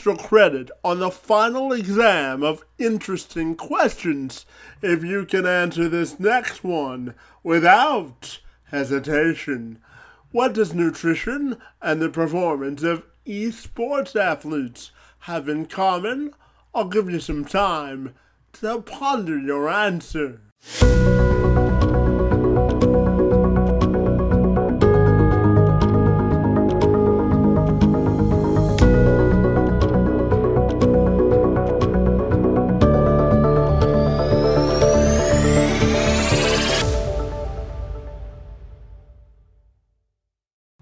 extra credit on the final exam of interesting questions if you can answer this next one without hesitation. What does nutrition and the performance of esports athletes have in common? I'll give you some time to ponder your answer.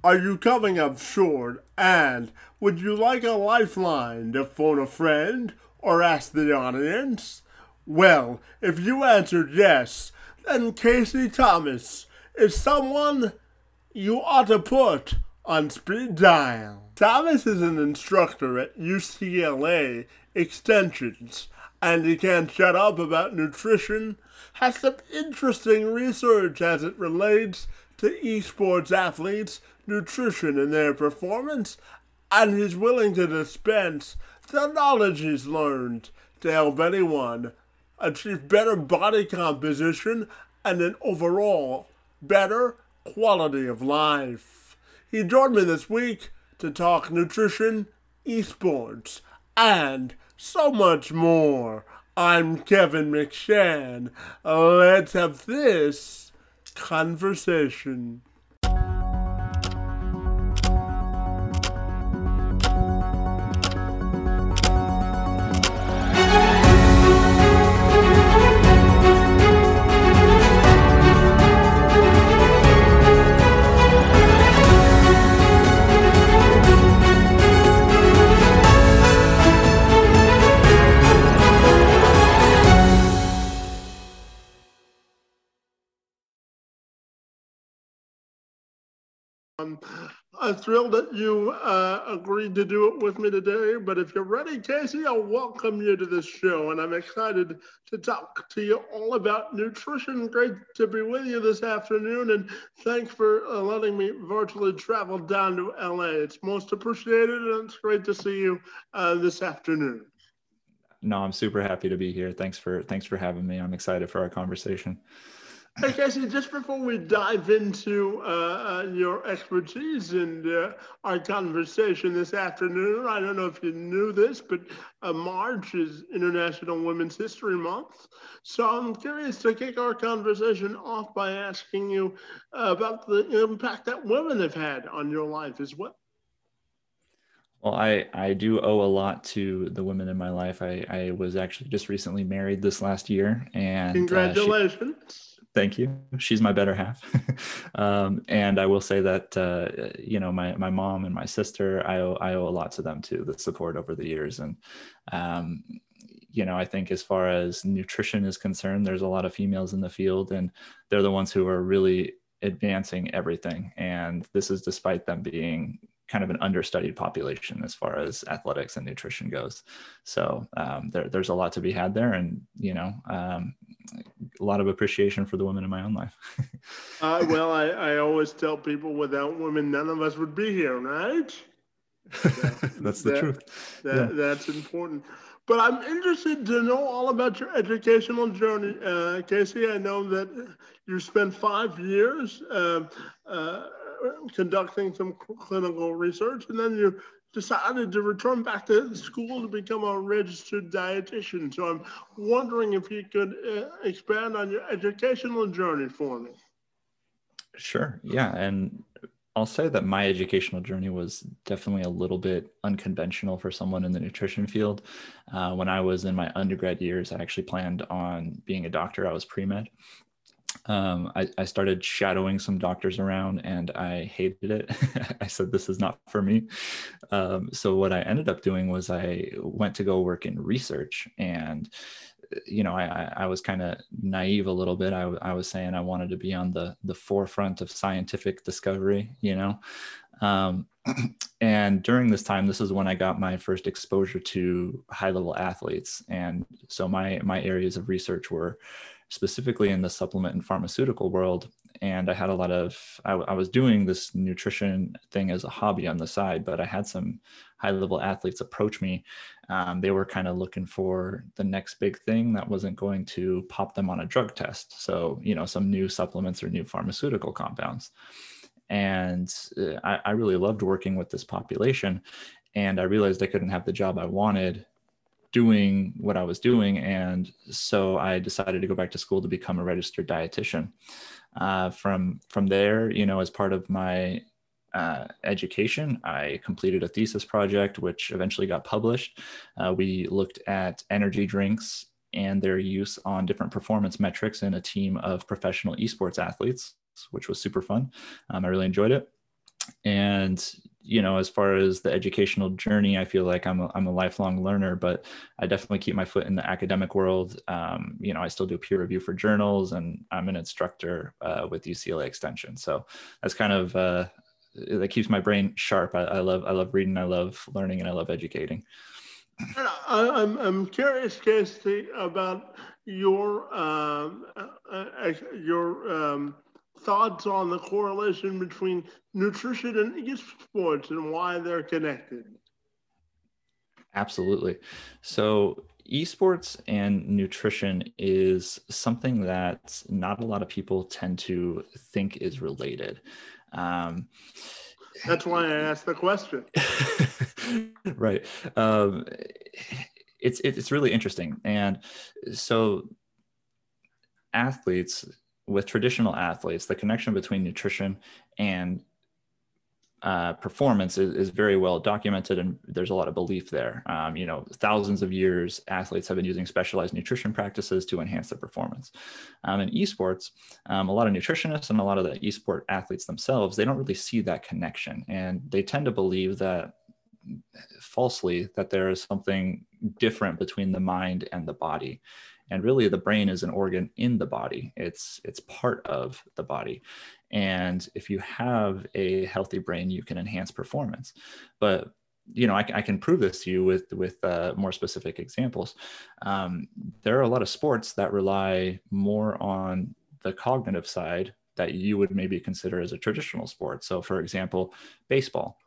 Are you coming up short? And would you like a lifeline to phone a friend or ask the audience? Well, if you answered yes, then Casey Thomas is someone you ought to put on speed dial. Thomas is an instructor at UCLA Extensions, and he can't shut up about nutrition, has some interesting research as it relates to esports athletes nutrition in their performance, and he's willing to dispense the knowledge he's learned to help anyone achieve better body composition and an overall better quality of life. He joined me this week to talk nutrition, esports, and so much more. I'm Kevin McShann. Let's have this conversation. Um, I'm thrilled that you uh, agreed to do it with me today. But if you're ready, Casey, I'll welcome you to this show. And I'm excited to talk to you all about nutrition. Great to be with you this afternoon. And thanks for uh, letting me virtually travel down to LA. It's most appreciated. And it's great to see you uh, this afternoon. No, I'm super happy to be here. Thanks for thanks for having me. I'm excited for our conversation. Hey, Casey, just before we dive into uh, uh, your expertise and uh, our conversation this afternoon, I don't know if you knew this, but uh, March is International Women's History Month. So I'm curious to kick our conversation off by asking you about the impact that women have had on your life as well. Well, I, I do owe a lot to the women in my life. I, I was actually just recently married this last year, and congratulations. Uh, she, thank you. She's my better half. Um, and i will say that uh, you know my, my mom and my sister I owe, I owe a lot to them too the support over the years. And um, you know i think as far as nutrition is concerned there's a lot of females in the field and they're the ones who are really advancing everything. And this is despite them being kind of an understudied population as far as athletics and nutrition goes. So um, there, there's a lot to be had there, and you know, um, a lot of appreciation for the women in my own life. uh, well, I, I always tell people, without women, none of us would be here, right? that's the that, truth. That, yeah. That's important. But I'm interested to know all about your educational journey, uh, Casey. I know that you spent five years. Uh, uh conducting some clinical research, and then you decided to return back to school to become a registered dietitian. So I'm wondering if you could uh, expand on your educational journey for me. Sure. Yeah. And I'll say that my educational journey was definitely a little bit unconventional for someone in the nutrition field. Uh, when I was in my undergrad years, I actually planned on being a doctor. I was pre med um, I, I, started shadowing some doctors around and I hated it. I said, this is not for me. Um, so, what I ended up doing was I went to go work in research. And, you know, I, I was kind of naive a little bit. I, I was saying I wanted to be on the, the forefront of scientific discovery, you know. Um, and during this time, this is when I got my first exposure to high level athletes. And so my, my areas of research were specifically in the supplement and pharmaceutical world. And I had a lot of, I, was doing this nutrition thing as a hobby on the side, but I had some high level athletes approach me. Um, they were kind of looking for the next big thing that wasn't going to pop them on a drug test. So, you know, some new supplements or new pharmaceutical compounds. And uh, I, I really loved working with this population. And I realized I couldn't have the job I wanted doing what I was doing. And so I decided to go back to school to become a registered dietitian. Uh, from from there, you know, as part of my uh, education, I completed a thesis project, which eventually got published. Uh, we looked at energy drinks and their use on different performance metrics in a team of professional esports athletes, which was super fun. Um, I really enjoyed it. And you know, as far as the educational journey, I feel like I'm a, I'm a lifelong learner, but I definitely keep my foot in the academic world. Um, you know, I still do peer review for journals, and I'm an instructor uh, with UCLA Extension. So that's kind of uh, that keeps my brain sharp. I, I, love I love reading, I love learning, and I love educating. I, I'm I'm curious, Casey, about your um, uh, uh your um, thoughts on the correlation between nutrition and esports and why they're connected. Absolutely. So, esports and nutrition is something that not a lot of people tend to think is related. Um, That's why I asked the question. right. Um, it's it's really interesting, and so athletes with traditional athletes, the connection between nutrition and uh, performance is, is, very well documented and there's a lot of belief there. Um, you know, thousands of years, athletes have been using specialized nutrition practices to enhance their performance. Um, in esports, um, a lot of nutritionists and a lot of the esport athletes themselves, they don't really see that connection and they tend to believe that falsely that there is something different between the mind and the body and really the brain is an organ in the body. It's it's part of the body. And if you have a healthy brain you can enhance performance. But you know I, I can prove this to you with with uh, more specific examples. Um, there are a lot of sports that rely more on the cognitive side that you would maybe consider as a traditional sport. So for example baseball.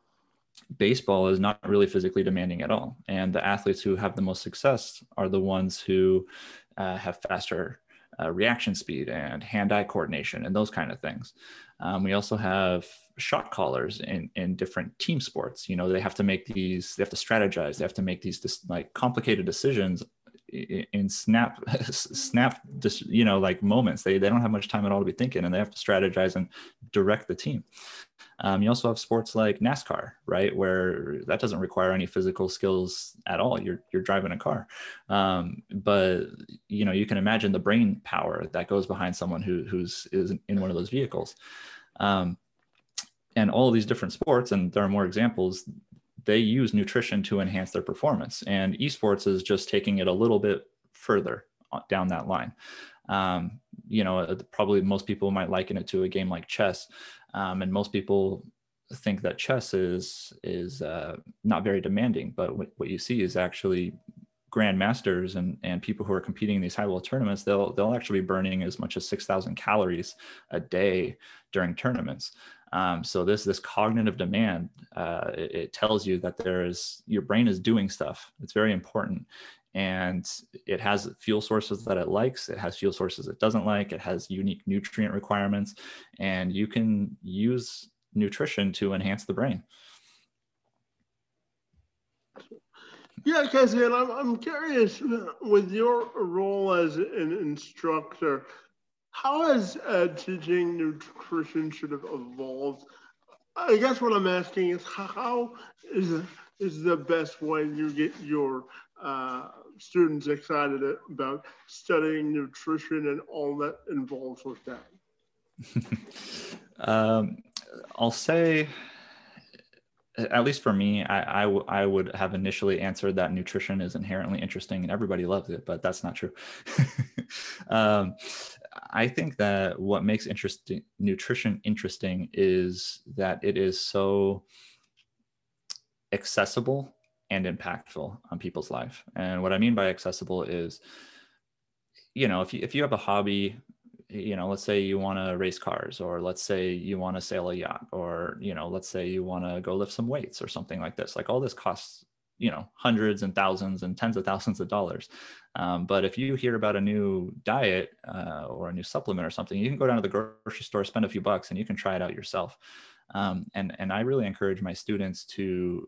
Baseball is not really physically demanding at all. And the athletes who have the most success are the ones who uh, have faster uh, reaction speed and hand-eye coordination and those kind of things. Um, we also have shot callers in, in different team sports. You know, they have to make these, they have to strategize, they have to make these like complicated decisions in snap snap just you know like moments. They, they don't have much time at all to be thinking and they have to strategize and direct the team. Um, you also have sports like nascar right where that doesn't require any physical skills at all. You're you're driving a car. Um, but you know you can imagine the brain power that goes behind someone who who's is in one of those vehicles. Um, and all these different sports and there are more examples they use nutrition to enhance their performance. And esports is just taking it a little bit further down that line. Um, you know, uh, probably most people might liken it to a game like chess, um, and most people think that chess is is uh, not very demanding. But what, what you see is actually grandmasters and and people who are competing in these high level tournaments they'll they'll actually be burning as much as 6000 calories a day during tournaments um, so this this cognitive demand uh, it, it, tells you that there is your brain is doing stuff. It's very important, and it has fuel sources that it likes. It has fuel sources it doesn't like. It has unique nutrient requirements, and you can use nutrition to enhance the brain. Yeah, Casey, I'm, I'm curious uh, with your role as an instructor, how has uh, teaching nutrition should have evolved? I guess what I'm asking is how is is the best way you get your uh, students excited about studying nutrition and all that involves with that? um, I'll say at least for me, I, I, w- I would have initially answered that nutrition is inherently interesting and everybody loves it, but that's not true. um, I think that what makes interesting nutrition interesting is that it is so accessible and impactful on people's life. And what I mean by accessible is, you know, if you if you have a hobby, you know, let's say you want to race cars, or let's say you want to sail a yacht, or you know, let's say you want to go lift some weights or something like this. Like all this costs you know hundreds and thousands and tens of thousands of dollars. Um, but if you hear about a new diet uh, or a new supplement or something you can go down to the grocery store spend a few bucks and you can try it out yourself. Um, and and i really encourage my students to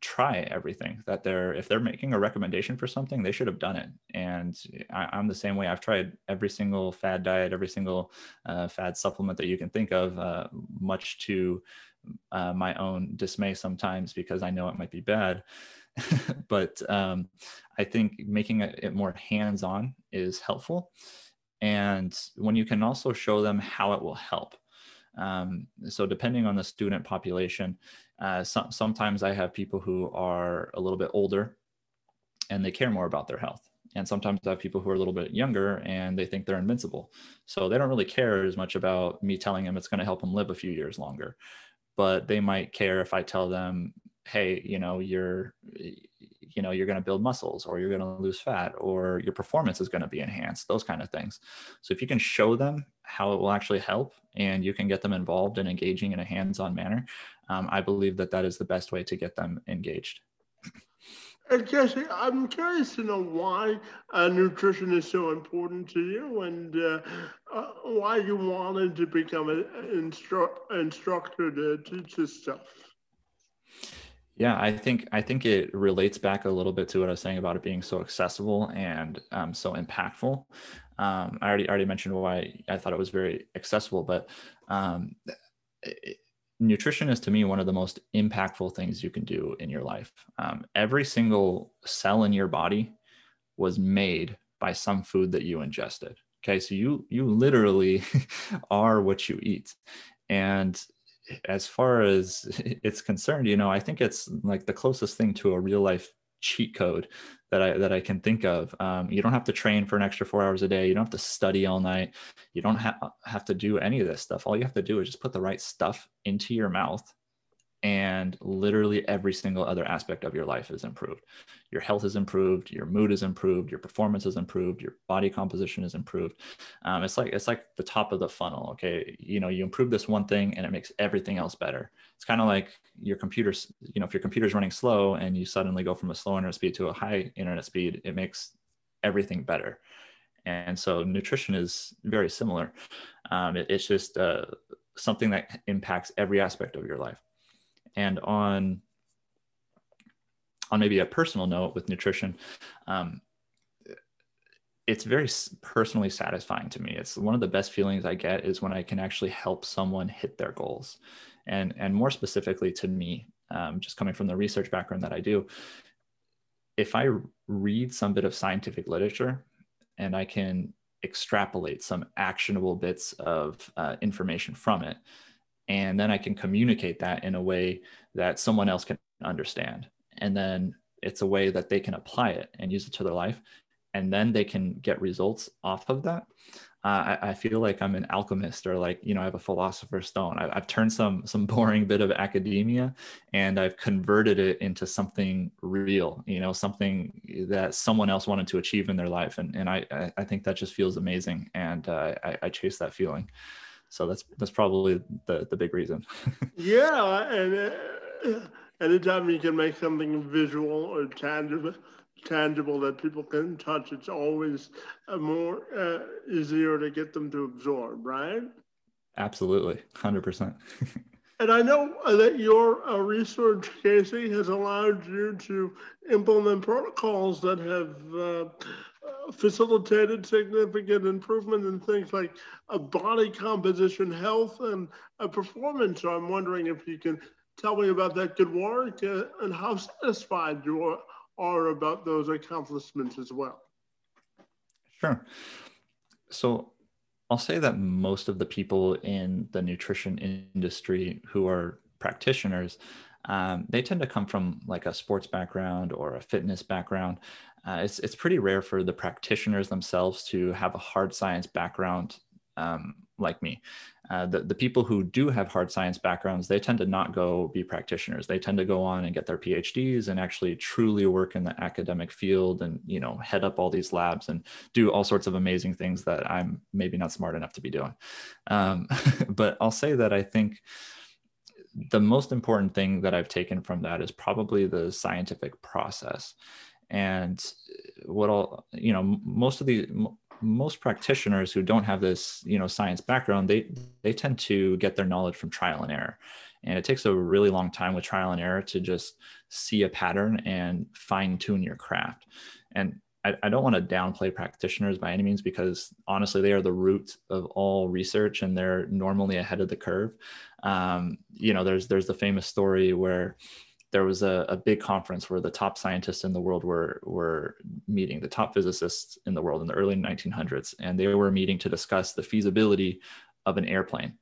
try everything that they're if they're making a recommendation for something they should have done it. And I, am the same way. I've tried every single fad diet every single uh, fad supplement that you can think of uh, much to uh, my own dismay sometimes because i know it might be bad but um, I think making it more hands on is helpful. And when you can also show them how it will help. Um, so, depending on the student population, uh, so, sometimes I have people who are a little bit older and they care more about their health. And sometimes I have people who are a little bit younger and they think they're invincible. So they don't really care as much about me telling them it's going to help them live a few years longer. But they might care if I tell them hey you know you're you know you're going to build muscles or you're going to lose fat or your performance is going to be enhanced those kind of things so if you can show them how it will actually help and you can get them involved and engaging in a hands-on manner um, i believe that that is the best way to get them engaged and Jesse, I'm curious to know why uh, nutrition is so important to you and uh, uh, why you wanted to become an instru- instructor to teach this stuff. Yeah, I think I think it relates back a little bit to what I was saying about it being so accessible and um, so impactful. Um, I already already mentioned why I thought it was very accessible, but um, it, nutrition is to me one of the most impactful things you can do in your life. Um, every single cell in your body was made by some food that you ingested. Okay, so you you literally are what you eat, and as far as it's concerned, you know, I think it's like the closest thing to a real life cheat code that I that I can think of. Um, you don't have to train for an extra four hours a day. You don't have to study all night. You don't ha- have to do any of this stuff. All you have to do is just put the right stuff into your mouth and literally every single other aspect of your life is improved. Your health is improved, your mood is improved, your performance is improved, your body composition is improved. Um, it's like it's like the top of the funnel. Okay, you know, you improve this one thing and it makes everything else better. It's kind of like your computer's, you know, if your computer's running slow and you suddenly go from a slow internet speed to a high internet speed, it makes everything better. And so nutrition is very similar. Um, it, it's just uh, something that impacts every aspect of your life and on on maybe a personal note with nutrition um, it's very personally satisfying to me. It's one of the best feelings i get is when i can actually help someone hit their goals. And and more specifically to me um, just coming from the research background that i do if i read some bit of scientific literature and i can extrapolate some actionable bits of uh, information from it and then i can communicate that in a way that someone else can understand. And then it's a way that they can apply it and use it to their life and then they can get results off of that. Uh, I, I, feel like i'm an alchemist or like you know i have a philosopher's stone. I, have turned some some boring bit of academia and i've converted it into something real you know something that someone else wanted to achieve in their life. And, and I, I think that just feels amazing. And uh, I, I chase that feeling so that's that's probably the the big reason. yeah, and uh, anytime you can make something visual or tangible, tangible that people can touch, it's always more uh, easier to get them to absorb, right? Absolutely, hundred percent. And I know that your uh, research, Casey, has allowed you to implement protocols that have uh, facilitated significant improvement in things like body composition, health, and performance. So I'm wondering if you can tell me about that good work uh, and how satisfied you are about those accomplishments as well. Sure. So I'll say that most of the people in the nutrition industry who are practitioners, um, they tend to come from like a sports background or a fitness background. Uh, it's, it's pretty rare for the practitioners themselves to have a hard science background um, like me. Uh, the, the people who do have hard science backgrounds, they tend to not go be practitioners. They tend to go on and get their PhDs and actually truly work in the academic field and, you know, head up all these labs and do all sorts of amazing things that I'm maybe not smart enough to be doing. Um, but I'll say that I think the most important thing that I've taken from that is probably the scientific process. And uh, what I'll, you know, most of the, most practitioners who don't have this you know science background they they tend to get their knowledge from trial and error. And it takes a really long time with trial and error to just see a pattern and fine tune your craft. And I, I don't want to downplay practitioners by any means because honestly they are the root of all research and they're normally ahead of the curve um, you know there's there's the famous story where there was a, a big conference where the top scientists in the world were were meeting, the top physicists in the world in the early 1900s, and they were meeting to discuss the feasibility of an airplane.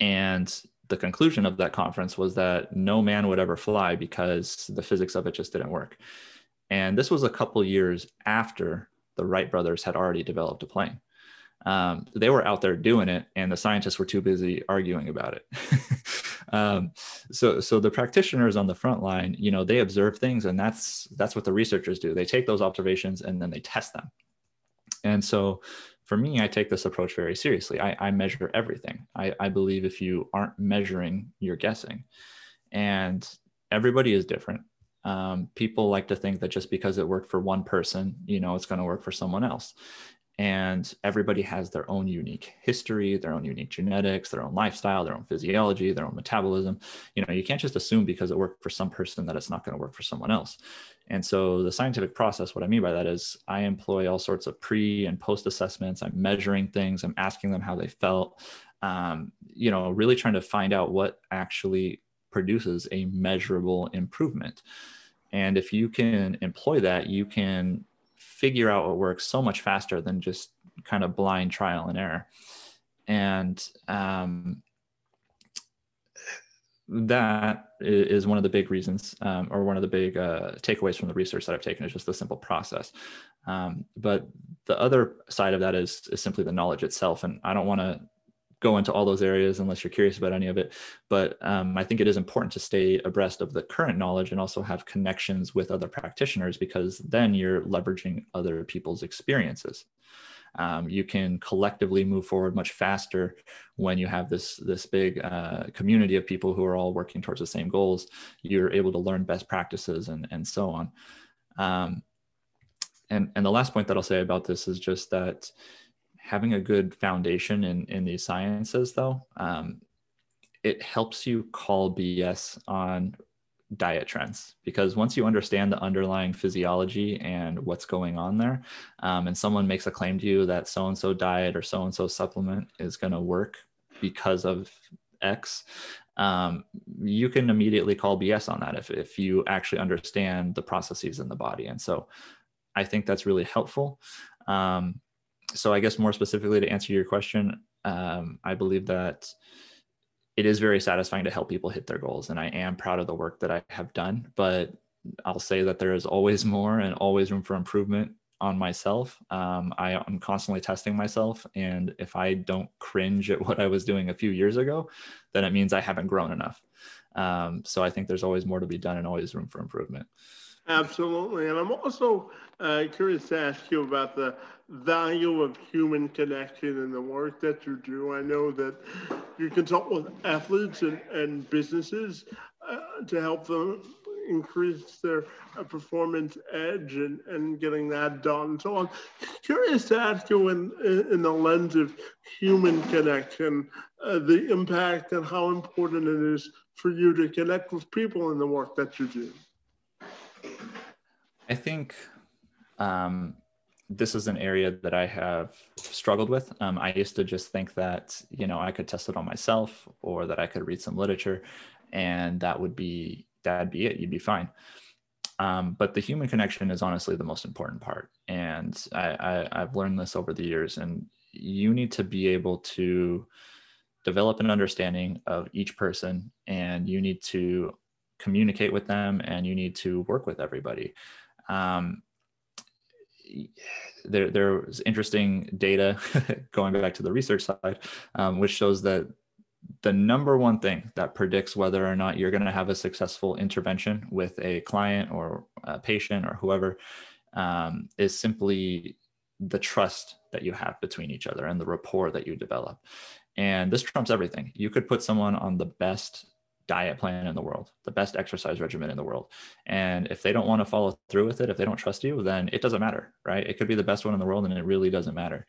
And the conclusion of that conference was that no man would ever fly because the physics of it just didn't work. And this was a couple years after the Wright brothers had already developed a plane. Um, they were out there doing it, and the scientists were too busy arguing about it. um, so so the practitioners on the front line you know they observe things and that's that's what the researchers do. They take those observations and then they test them. And so for me i take this approach very seriously. I, I measure everything. I, I believe if you aren't measuring you're guessing. And everybody is different. Um, people like to think that just because it worked for one person you know it's going to work for someone else and everybody has their own unique history their own unique genetics their own lifestyle their own physiology their own metabolism. You know you can't just assume because it worked for some person that it's not going to work for someone else. And so the scientific process what i mean by that is i employ all sorts of pre and post assessments. I'm measuring things. I'm asking them how they felt. Um, you know really trying to find out what actually produces a measurable improvement. And if you can employ that you can figure out what works so much faster than just kind of blind trial and error. And um, that is one of the big reasons um, or one of the big uh, takeaways from the research that I've taken is just the simple process. Um, but the other side of that is, is simply the knowledge itself. And I don't want to go into all those areas unless you're curious about any of it. But um, I think it is important to stay abreast of the current knowledge and also have connections with other practitioners because then you're leveraging other people's experiences. Um, you can collectively move forward much faster when you have this this big uh, community of people who are all working towards the same goals. You're able to learn best practices and and so on. Um, and and the last point that I'll say about this is just that having a good foundation in in these sciences though um, it helps you call bs on diet trends. Because once you understand the underlying physiology and what's going on there um, and someone makes a claim to you that so and so diet or so and so supplement is going to work because of x um, you can immediately call bs on that if, if you actually understand the processes in the body. And so i think that's really helpful. Um, so I guess more specifically to answer your question, um, I believe that it is very satisfying to help people hit their goals, and I am proud of the work that I have done. But I'll say that there is always more and always room for improvement on myself. Um, I am constantly testing myself, and if I don't cringe at what I was doing a few years ago, then it means I haven't grown enough. Um, so I think there's always more to be done and always room for improvement. Absolutely. And I'm also uh, curious to ask you about the value of human connection and the work that you do. I know that you consult with athletes and, and businesses uh, to help them increase their uh, performance edge and, and getting that done. So I'm curious to ask you in, in the lens of human connection, uh, the impact and how important it is for you to connect with people in the work that you do. I think um, this is an area that I have struggled with. Um, I used to just think that you know I could test it on myself, or that I could read some literature, and that would be that'd be it. You'd be fine. Um, but the human connection is honestly the most important part, and I, I, I've learned this over the years. And you need to be able to develop an understanding of each person, and you need to communicate with them and you need to work with everybody um, there there's interesting data going back to the research side, um, which shows that the number one thing that predicts whether or not you're going to have a successful intervention with a client or a patient or whoever um, is simply the trust that you have between each other and the rapport that you develop. And this trumps everything. You could put someone on the best diet plan in the world, the best exercise regimen in the world. And if they don't want to follow through with it, if they don't trust you, then it doesn't matter, right? It could be the best one in the world and it really doesn't matter.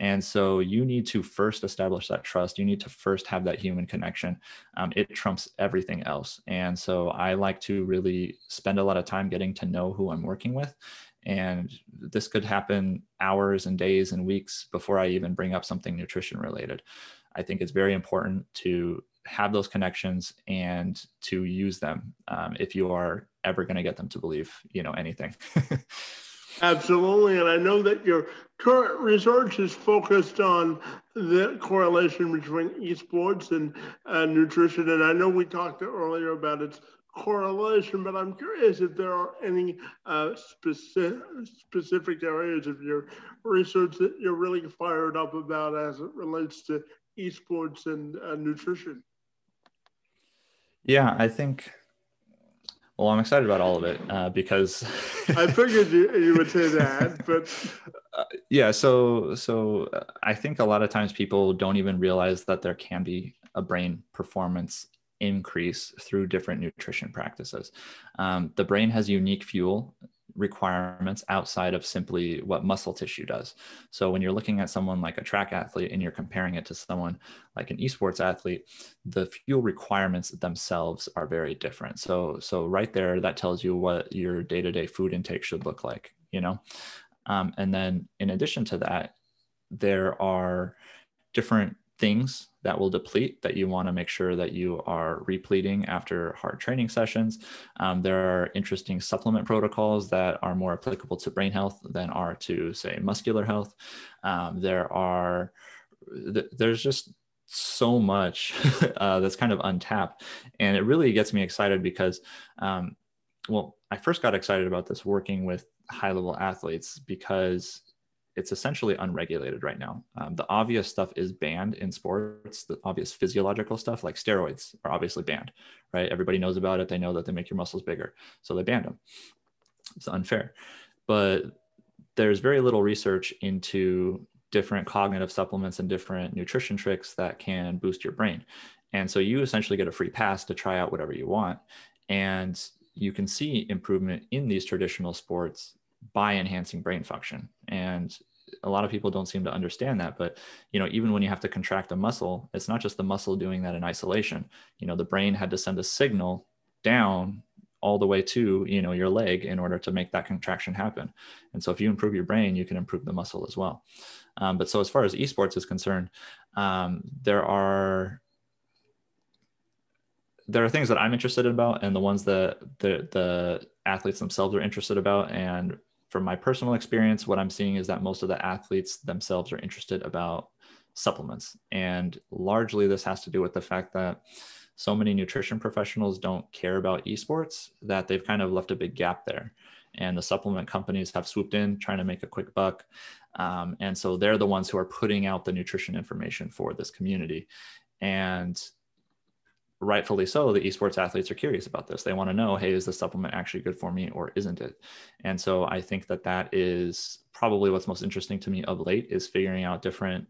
And so you need to first establish that trust. You need to first have that human connection. Um, it trumps everything else. And so I like to really spend a lot of time getting to know who I'm working with. And this could happen hours and days and weeks before I even bring up something nutrition related. I think it's very important to have those connections and to use them um, if you are ever going to get them to believe you know anything. Absolutely and i know that your current research is focused on the correlation between esports and uh, nutrition and i know we talked earlier about its correlation but i'm curious if there are any uh, specific, specific areas of your research that you're really fired up about as it relates to esports and uh, nutrition yeah, I think. Well, I'm excited about all of it uh, because I figured you, you would say that, but uh, yeah. So, so uh, I think a lot of times people don't even realize that there can be a brain performance increase through different nutrition practices. Um, the brain has unique fuel requirements outside of simply what muscle tissue does. So when you're looking at someone like a track athlete and you're comparing it to someone like an esports athlete, the fuel requirements themselves are very different. So so right there that tells you what your day-to-day food intake should look like, you know. Um, and then in addition to that, there are different things that will deplete that you want to make sure that you are repleting after hard training sessions. Um, there are interesting supplement protocols that are more applicable to brain health than are to say muscular health. Um, there are th- there's just so much uh, that's kind of untapped, and it really gets me excited because, um, well, I first got excited about this working with high level athletes because it's essentially unregulated right now. Um, the obvious stuff is banned in sports. The obvious physiological stuff, like steroids, are obviously banned, right? Everybody knows about it. They know that they make your muscles bigger, so they banned them. It's unfair, but there's very little research into different cognitive supplements and different nutrition tricks that can boost your brain. And so you essentially get a free pass to try out whatever you want. And you can see improvement in these traditional sports by enhancing brain function. And a lot of people don't seem to understand that but you know even when you have to contract a muscle it's not just the muscle doing that in isolation. You know the brain had to send a signal down all the way to you know your leg in order to make that contraction happen. And so if you improve your brain you can improve the muscle as well. Um, but so as far as esports is concerned um, there are there are things that i'm interested about and the ones that the the athletes themselves are interested about. And from my personal experience, what I'm seeing is that most of the athletes themselves are interested about supplements. And largely this has to do with the fact that so many nutrition professionals don't care about esports that they've kind of left a big gap there. And the supplement companies have swooped in trying to make a quick buck. Um, and so they're the ones who are putting out the nutrition information for this community. And rightfully so, the esports athletes are curious about this. They want to know, hey, is the supplement actually good for me or isn't it? And so I think that that is probably what's most interesting to me of late is figuring out different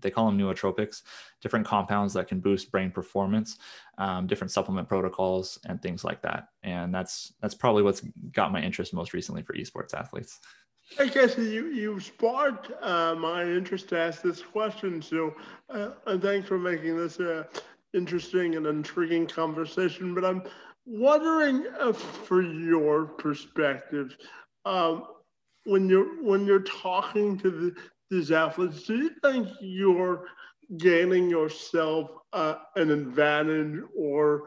they call them nootropics, different compounds that can boost brain performance, um, different supplement protocols, and things like that. And that's that's probably what's got my interest most recently for esports athletes. I guess you you sparked uh, my interest to ask this question. So, uh, thanks for making this uh, interesting and intriguing conversation, but I'm wondering uh, for your perspective, um, when you're when you're talking to the, these athletes, do you think you're gaining yourself uh, an advantage, or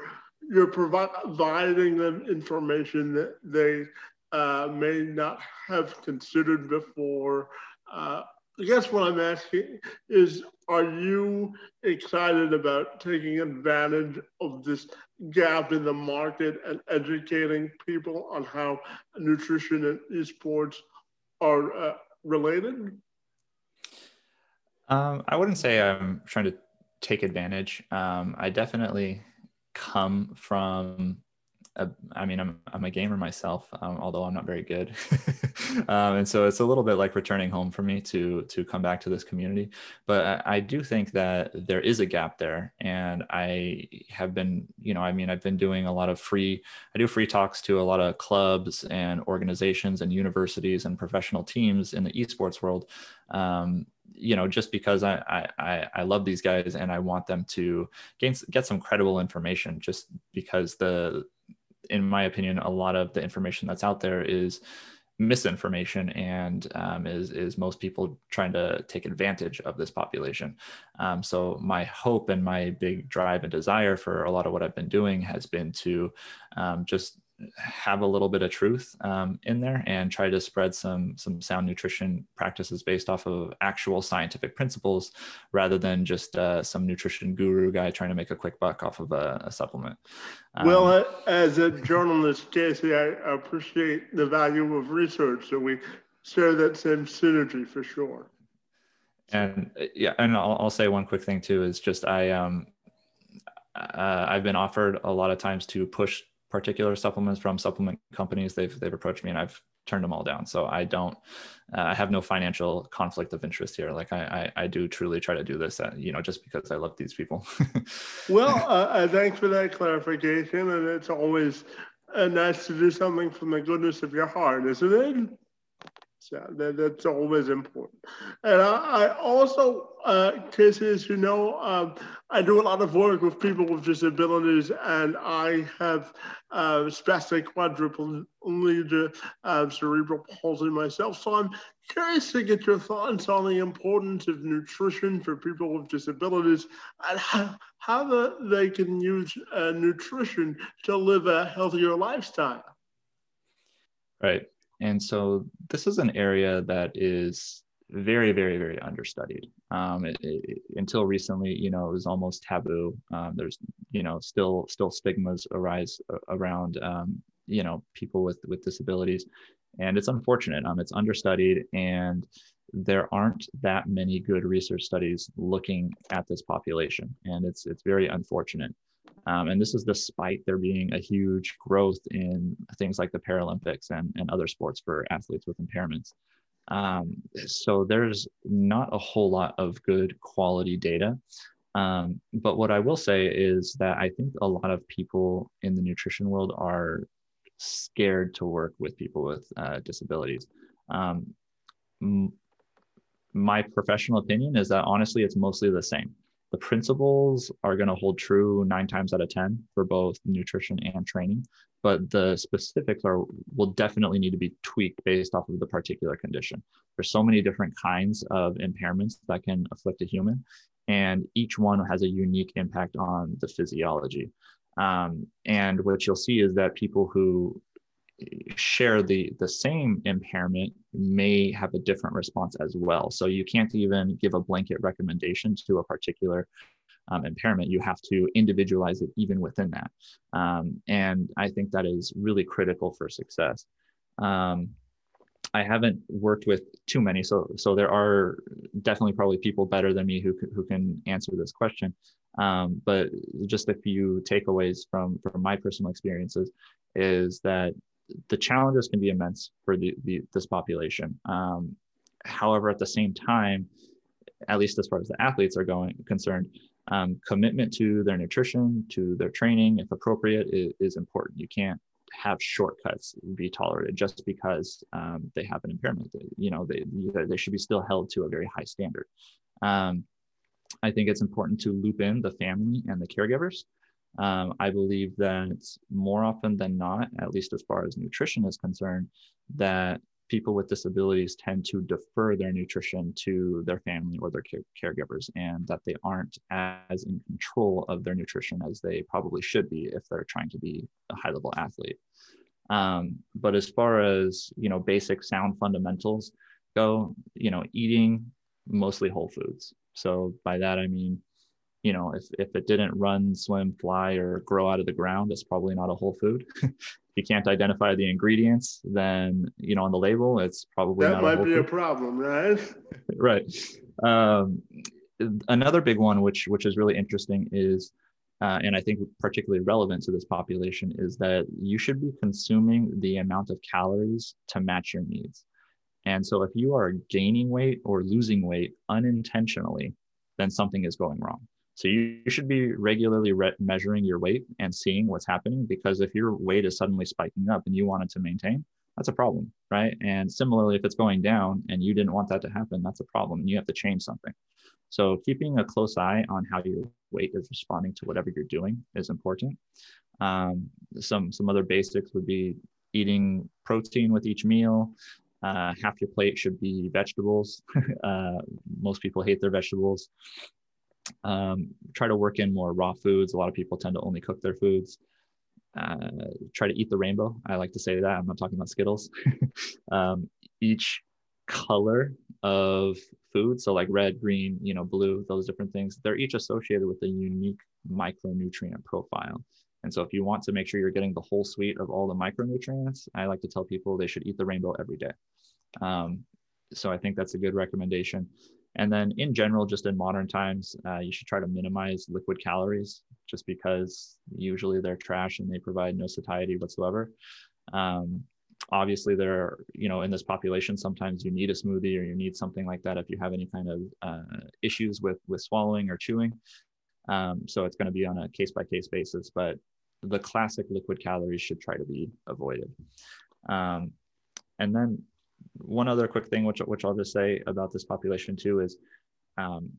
you're providing them information that they uh, may not have considered before? Uh, I guess what I'm asking is are you excited about taking advantage of this gap in the market and educating people on how nutrition and esports are uh, related? Um, I wouldn't say I'm trying to take advantage. Um, I definitely come from a, I mean, I'm I'm a gamer myself, um, although I'm not very good, um, and so it's a little bit like returning home for me to to come back to this community. But I, I, do think that there is a gap there, and I have been, you know, I mean, I've been doing a lot of free. I do free talks to a lot of clubs and organizations and universities and professional teams in the esports world. Um, you know, just because I, I I love these guys and I want them to gain get some credible information, just because the in my opinion, a lot of the information that's out there is misinformation and um, is is most people trying to take advantage of this population. Um, so my hope and my big drive and desire for a lot of what I've been doing has been to um, just have a little bit of truth um, in there and try to spread some some sound nutrition practices based off of actual scientific principles rather than just uh, some nutrition guru guy trying to make a quick buck off of a, a supplement. Um, well uh, as a journalist casey i appreciate the value of research so we share that same synergy for sure. And yeah and I'll, I'll say one quick thing too is just i um uh, I've been offered a lot of times to push particular supplements from supplement companies. They've they've approached me and I've turned them all down. So I don't, uh, I have no financial conflict of interest here. Like I, I, I do truly try to do this, uh, you know, just because I love these people. well, uh, uh, thanks for that clarification. And it's always uh, nice to do something from the goodness of your heart, isn't it? So that, that's always important. And I, I also, uh, you know, um, I do a lot of work with people with disabilities, and I have uh, spastic quadriplegia, uh, cerebral palsy myself. So I'm curious to get your thoughts on the importance of nutrition for people with disabilities and how, how the, they can use uh, nutrition to live a healthier lifestyle. Right. And so this is an area that is very, very, very understudied. Um, it, it, until recently, you know, it was almost taboo. Um, there's, you know, still still stigmas arise around, um, you know, people with with disabilities, and it's unfortunate. Um, it's understudied, and there aren't that many good research studies looking at this population, and it's it's very unfortunate. Um, and this is despite there being a huge growth in things like the Paralympics and, and other sports for athletes with impairments. Um, so there's not a whole lot of good quality data. Um, but what I will say is that I think a lot of people in the nutrition world are scared to work with people with uh, disabilities. Um, m- my professional opinion is that honestly, it's mostly the same the principles are going to hold true nine times out of 10 for both nutrition and training, but the specifics are will definitely need to be tweaked based off of the particular condition. There's so many different kinds of impairments that can afflict a human, and each one has a unique impact on the physiology. Um, and what you'll see is that people who share the the same impairment may have a different response as well. So you can't even give a blanket recommendation to a particular um, impairment. You have to individualize it even within that. Um, and i think that is really critical for success. Um, i haven't worked with too many so so there are definitely probably people better than me who, who can answer this question. Um, but just a few takeaways from from my personal experiences is that the challenges can be immense for the, the this population. Um, however, at the same time, at least as far as the athletes are going concerned, um, commitment to their nutrition, to their training, if appropriate, is, is, important. You can't have shortcuts be tolerated just because um, they have an impairment. You know, they they should be still held to a very high standard. Um, I think it's important to loop in the family and the caregivers. Um, I believe that more often than not, at least as far as nutrition is concerned, that people with disabilities tend to defer their nutrition to their family or their care- caregivers, and that they aren't as in control of their nutrition as they probably should be if they're trying to be a high level athlete. Um, but as far as you know, basic sound fundamentals go, you know, eating mostly whole foods. So by that I mean you know, if, if it didn't run, swim, fly, or grow out of the ground, it's probably not a whole food. If you can't identify the ingredients, then you know on the label it's probably that might a be food. a problem, right? right. Um, another big one, which which is really interesting, is uh, and I think particularly relevant to this population is that you should be consuming the amount of calories to match your needs. And so if you are gaining weight or losing weight unintentionally, then something is going wrong. So you, should be regularly re- measuring your weight and seeing what's happening because if your weight is suddenly spiking up and you want it to maintain, that's a problem, right? And similarly, if it's going down and you didn't want that to happen, that's a problem and you have to change something. So keeping a close eye on how your weight is responding to whatever you're doing is important. Um, some some other basics would be eating protein with each meal. Uh, half your plate should be vegetables. uh, most people hate their vegetables. Um, try to work in more raw foods. A lot of people tend to only cook their foods. Uh, try to eat the rainbow. I like to say that. I'm not talking about Skittles. um, each color of food, so like red, green, you know, blue, those different things, they're each associated with a unique micronutrient profile. And so if you want to make sure you're getting the whole suite of all the micronutrients, I like to tell people they should eat the rainbow every day. Um, so I think that's a good recommendation. And then in general, just in modern times, uh, you should try to minimize liquid calories just because usually they're trash and they provide no satiety whatsoever. Um, obviously there are, you know, in this population, sometimes you need a smoothie or you need something like that if you have any kind of uh, issues with, with swallowing or chewing. Um, so it's going to be on a case by case basis, but the classic liquid calories should try to be avoided. Um, and then one other quick thing, which, which I'll just say about this population too, is um,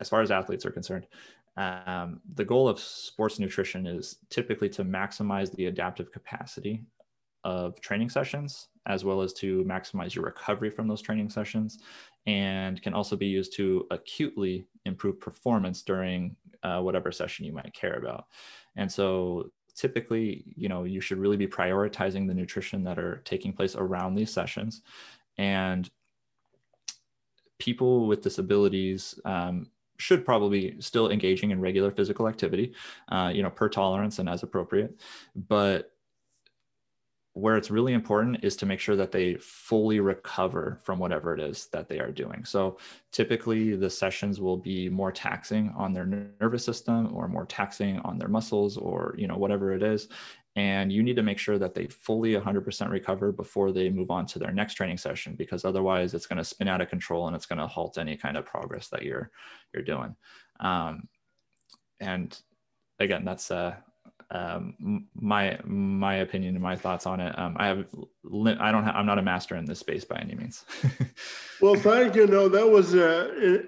as far as athletes are concerned, um, the goal of sports nutrition is typically to maximize the adaptive capacity of training sessions, as well as to maximize your recovery from those training sessions, and can also be used to acutely improve performance during uh, whatever session you might care about. And so typically, you know, you should really be prioritizing the nutrition that are taking place around these sessions. And people with disabilities um, should probably still engaging in regular physical activity, uh, you know, per tolerance and as appropriate. But where it's really important is to make sure that they fully recover from whatever it is that they are doing. So typically the sessions will be more taxing on their nervous system or more taxing on their muscles or you know whatever it is and you need to make sure that they fully 100% recover before they move on to their next training session because otherwise it's going to spin out of control and it's going to halt any kind of progress that you're you're doing um, and again that's uh, um, my my opinion and my thoughts on it. Um, I have I don't I'm not a master in this space by any means. well, thank you. No, that was a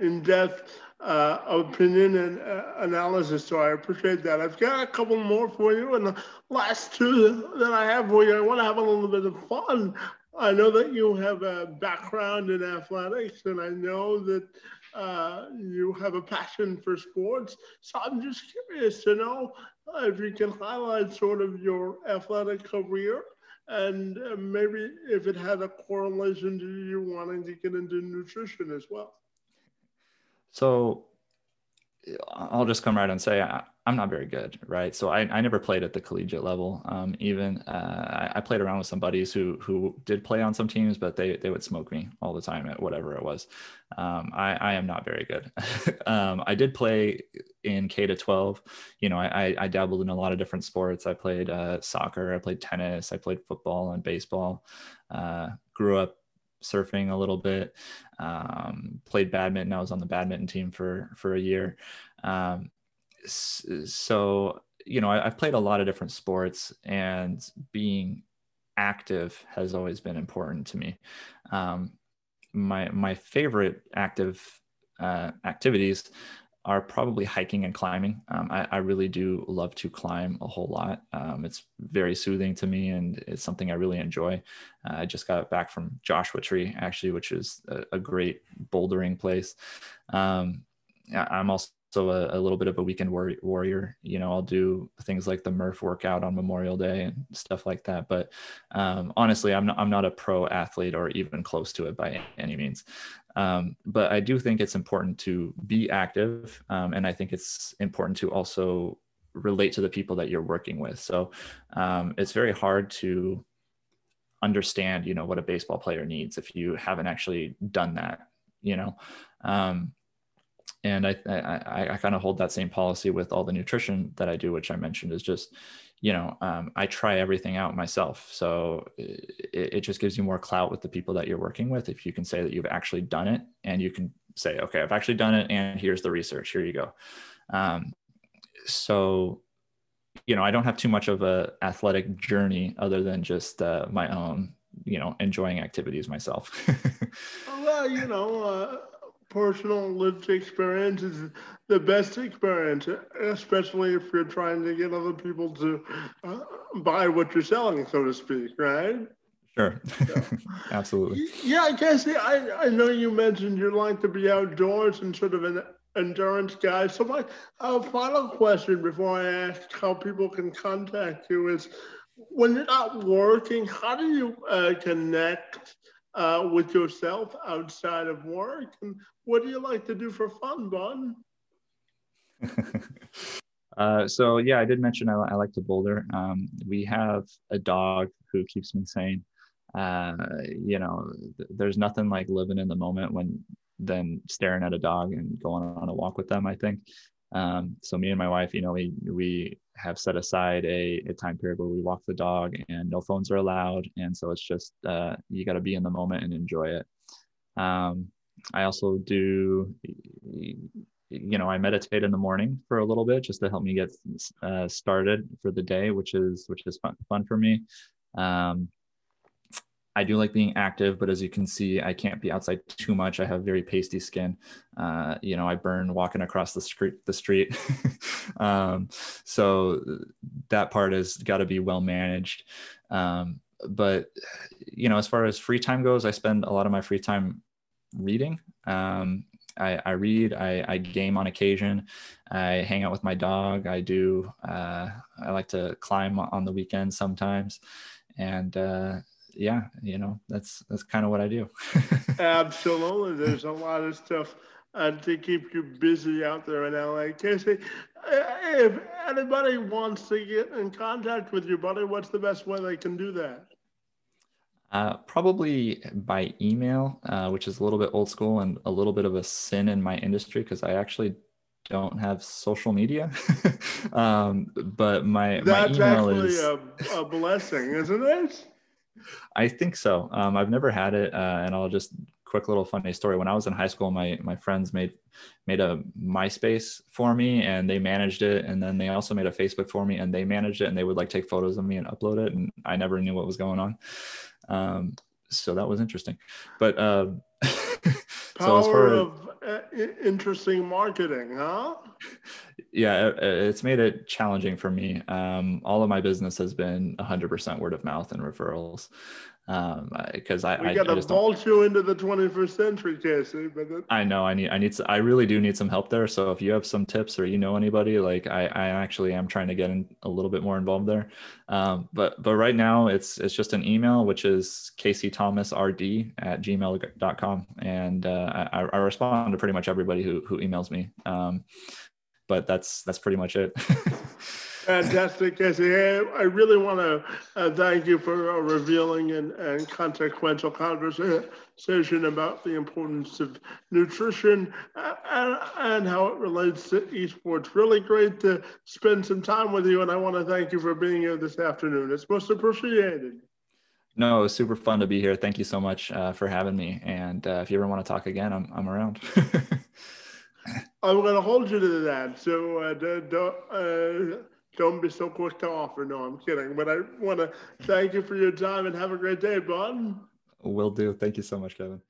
in depth uh, opinion and uh, analysis. So I appreciate that. I've got a couple more for you, and the last two that I have for you, I want to have a little bit of fun. I know that you have a background in athletics, and I know that uh, you have a passion for sports. So I'm just curious to know if you can highlight sort of your athletic career and uh, maybe if it had a correlation to you wanting to get into nutrition as well. So I'll just come right and say am not very good, right? So I, I never played at the collegiate level. Um, even uh, I, played around with some buddies who who did play on some teams, but they they would smoke me all the time at whatever it was. Um, I, I am not very good. um, I did play in K to 12. You know, I, I dabbled in a lot of different sports. I played uh, soccer, I played tennis, I played football and baseball. Uh, grew up surfing a little bit, um, played badminton. I was on the badminton team for for a year. So you know, I, have played a lot of different sports, and being active has always been important to me. Um, my my favorite active uh, activities are probably hiking and climbing. Um, I, I, really do love to climb a whole lot. Um, it's very soothing to me and it's something I really enjoy. Uh, I just got back from Joshua Tree, actually, which is a, a great bouldering place. Um, I'm also a, a, little bit of a weekend war- warrior. You know, I'll do things like the Murph workout on Memorial Day and stuff like that. But um, honestly, I'm not, I'm not a pro athlete or even close to it by any means. Um, but I do think it's important to be active. Um, and I think it's important to also relate to the people that you're working with. So um, it's very hard to understand, you know, what a baseball player needs if you haven't actually done that, you know. Um, and I, I, I kind of hold that same policy with all the nutrition that I do, which I mentioned is just, you know, um, I try everything out myself. So it, it just gives you more clout with the people that you're working with. If you can say that you've actually done it and you can say, okay, I've actually done it and here's the research, here you go. Um, so, you know, I don't have too much of a athletic journey other than just uh, my own, you know, enjoying activities myself. well, you know, uh, personal lived experience is the best experience, especially if you're trying to get other people to uh, buy what you're selling, so to speak, right? Sure. Absolutely. Yeah, Casey, I, I know you mentioned you like to be outdoors and sort of an endurance guy. So my uh, final question before I ask how people can contact you is, when you're not working, how do you uh, connect uh, with yourself outside of work? And what do you like to do for fun, Bun? Uh, so yeah, I did mention I, I like to boulder. Um, we have a dog who keeps me sane. Uh, you know, th- there's nothing like living in the moment when then staring at a dog and going on a walk with them. I think. Um, so me and my wife, you know, we we have set aside a, a time period where we walk the dog and no phones are allowed, and so it's just uh, you got to be in the moment and enjoy it. Um, I also do, you know, I meditate in the morning for a little bit just to help me get uh, started for the day, which is which is fun fun for me. Um, I do like being active, but as you can see, I can't be outside too much. I have very pasty skin. Uh, you know, I burn walking across the street. The street. um, so that part has got to be well managed. Um, but you know, as far as free time goes, I spend a lot of my free time reading. Um, I, I, read. I, I, game on occasion. I hang out with my dog. I do. Uh, I like to climb on the weekends sometimes, and uh, yeah, you know, that's that's kind of what I do. Absolutely, there's a lot of stuff uh, to keep you busy out there in LA. Casey, uh, if anybody wants to get in contact with you, buddy, what's the best way they can do that? Uh, probably by email, uh, which is a little bit old school and a little bit of a sin in my industry because I actually don't have social media. um, but my, That's my email is a, a blessing, isn't it? I think so. Um, I've never had it, uh, and I'll just quick little funny story. When I was in high school, my my friends made made a MySpace for me, and they managed it, and then they also made a Facebook for me, and they managed it, and they would like take photos of me and upload it, and I never knew what was going on. Um, so that was interesting, but. Uh, Power so far, of uh, interesting marketing, huh? Yeah, it's made it challenging for me. Um, all of my business has been 100% word of mouth and referrals because um, I we got to vault you into the 21st century, Casey. But it... I know I need I need to, I really do need some help there. So if you have some tips or you know anybody, like I, I actually am trying to get in a little bit more involved there. Um, but but right now it's it's just an email which is caseythomasrd at gmail.com and uh, I, I respond to pretty much everybody who who emails me. Um, but that's that's pretty much it. Fantastic, Casey. I really want to uh, thank you for a revealing and, and consequential conversation about the importance of nutrition uh, and, and, how it relates to esports. Really great to spend some time with you, and I want to thank you for being here this afternoon. It's most appreciated. No, it was super fun to be here. Thank you so much uh, for having me. And uh, if you ever want to talk again, I'm, I'm around. I'm going to hold you to that. So uh, don't, uh, don't be so quick to offer. No, I'm kidding. But I want to thank you for your time and have a great day, bud. Will do. Thank you so much, Kevin.